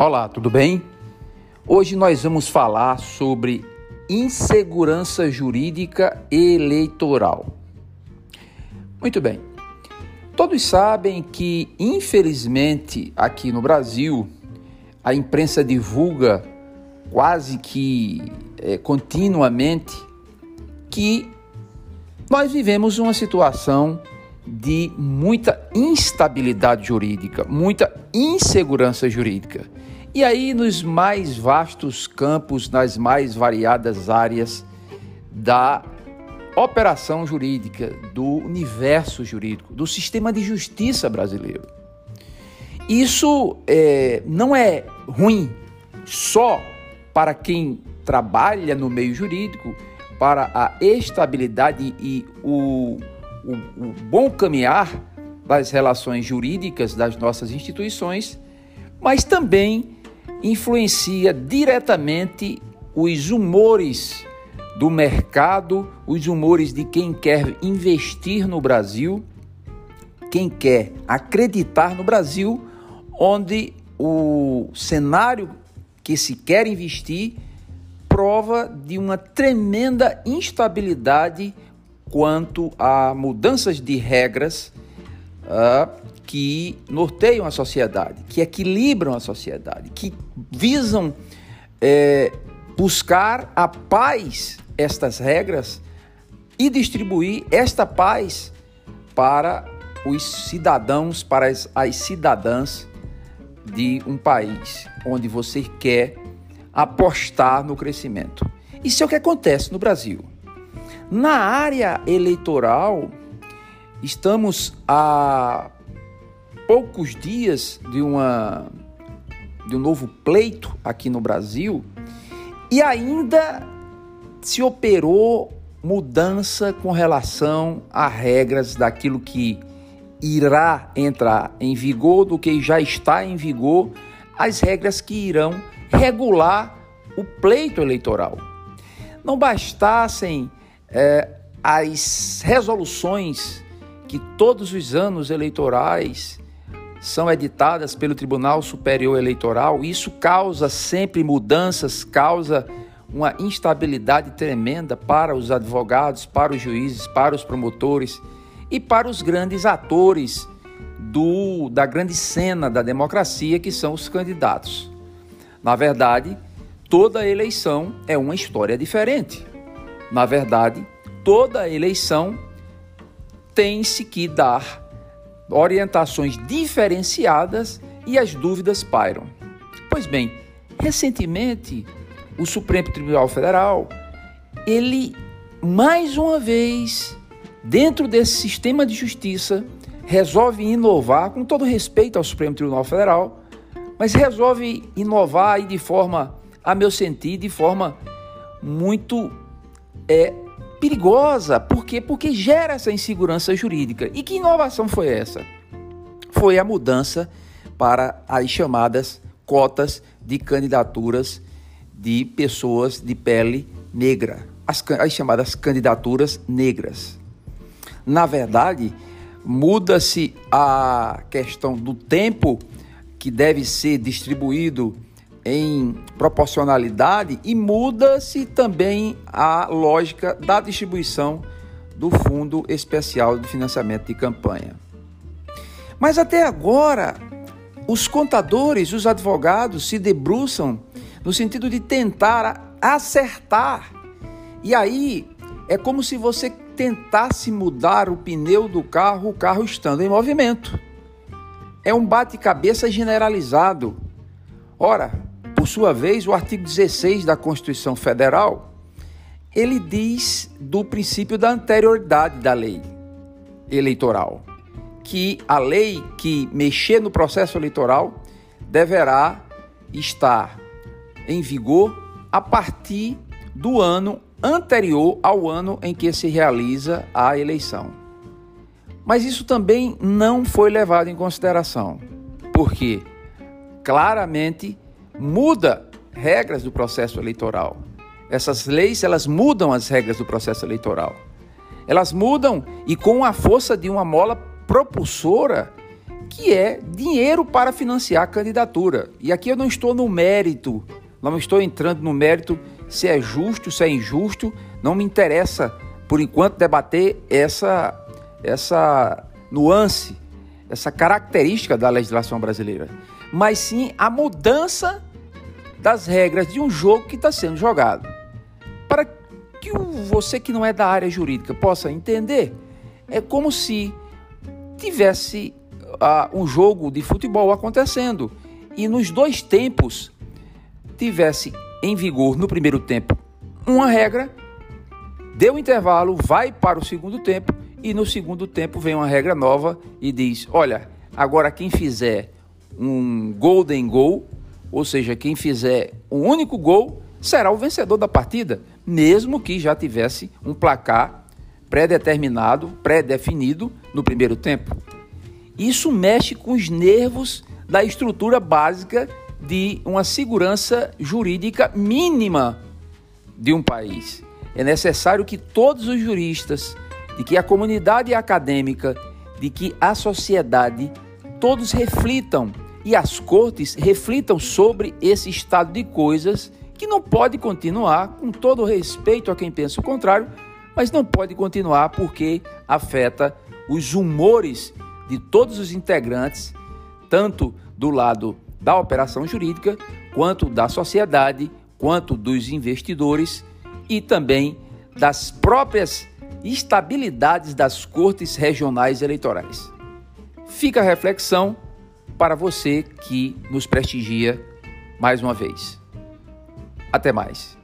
Olá, tudo bem? Hoje nós vamos falar sobre insegurança jurídica eleitoral. Muito bem. Todos sabem que, infelizmente, aqui no Brasil, a imprensa divulga quase que é, continuamente que nós vivemos uma situação de muita instabilidade jurídica, muita insegurança jurídica. E aí, nos mais vastos campos, nas mais variadas áreas da operação jurídica, do universo jurídico, do sistema de justiça brasileiro. Isso é, não é ruim só para quem trabalha no meio jurídico, para a estabilidade e o, o, o bom caminhar das relações jurídicas das nossas instituições, mas também influencia diretamente os humores do mercado, os humores de quem quer investir no Brasil, quem quer acreditar no Brasil, onde o cenário que se quer investir prova de uma tremenda instabilidade quanto a mudanças de regras uh, que norteiam a sociedade, que equilibram a sociedade, que visam é, buscar a paz estas regras e distribuir esta paz para os cidadãos, para as, as cidadãs de um país onde você quer apostar no crescimento. Isso é o que acontece no Brasil. Na área eleitoral, estamos a poucos dias de, uma, de um novo pleito aqui no Brasil e ainda se operou mudança com relação a regras daquilo que irá entrar em vigor, do que já está em vigor, as regras que irão regular o pleito eleitoral. Não bastassem é, as resoluções que todos os anos eleitorais são editadas pelo Tribunal Superior Eleitoral, isso causa sempre mudanças, causa uma instabilidade tremenda para os advogados, para os juízes, para os promotores e para os grandes atores do, da grande cena da democracia, que são os candidatos. Na verdade, toda eleição é uma história diferente. Na verdade, toda eleição tem-se que dar orientações diferenciadas e as dúvidas pairam. Pois bem, recentemente o Supremo Tribunal Federal, ele mais uma vez, dentro desse sistema de justiça, resolve inovar com todo respeito ao Supremo Tribunal Federal, mas resolve inovar e de forma, a meu sentir, de forma muito é, perigosa. Por quê? Porque gera essa insegurança jurídica. E que inovação foi essa? Foi a mudança para as chamadas cotas de candidaturas de pessoas de pele negra, as, as chamadas candidaturas negras. Na verdade, muda-se a questão do tempo que deve ser distribuído em proporcionalidade e muda-se também a lógica da distribuição do Fundo Especial de Financiamento de Campanha. Mas até agora, os contadores, os advogados se debruçam no sentido de tentar acertar. E aí é como se você tentasse mudar o pneu do carro, o carro estando em movimento. É um bate-cabeça generalizado. Ora, por sua vez, o artigo 16 da Constituição Federal, ele diz do princípio da anterioridade da lei eleitoral, que a lei que mexer no processo eleitoral deverá estar em vigor a partir do ano anterior ao ano em que se realiza a eleição. Mas isso também não foi levado em consideração, porque claramente muda regras do processo eleitoral. Essas leis, elas mudam as regras do processo eleitoral. Elas mudam e com a força de uma mola propulsora que é dinheiro para financiar a candidatura. E aqui eu não estou no mérito, não estou entrando no mérito se é justo, se é injusto, não me interessa por enquanto debater essa essa nuance, essa característica da legislação brasileira, mas sim a mudança das regras de um jogo que está sendo jogado. Para que você que não é da área jurídica possa entender, é como se tivesse uh, um jogo de futebol acontecendo e nos dois tempos tivesse em vigor no primeiro tempo uma regra, deu intervalo, vai para o segundo tempo e no segundo tempo vem uma regra nova e diz: olha, agora quem fizer um golden goal, ou seja, quem fizer um único gol, será o vencedor da partida, mesmo que já tivesse um placar pré-determinado, pré-definido no primeiro tempo. Isso mexe com os nervos da estrutura básica de uma segurança jurídica mínima de um país. É necessário que todos os juristas, de que a comunidade acadêmica, de que a sociedade, todos reflitam e as cortes reflitam sobre esse estado de coisas que não pode continuar, com todo respeito a quem pensa o contrário, mas não pode continuar porque afeta os humores de todos os integrantes, tanto do lado da operação jurídica, quanto da sociedade, quanto dos investidores e também das próprias estabilidades das cortes regionais eleitorais. Fica a reflexão para você que nos prestigia mais uma vez. Até mais.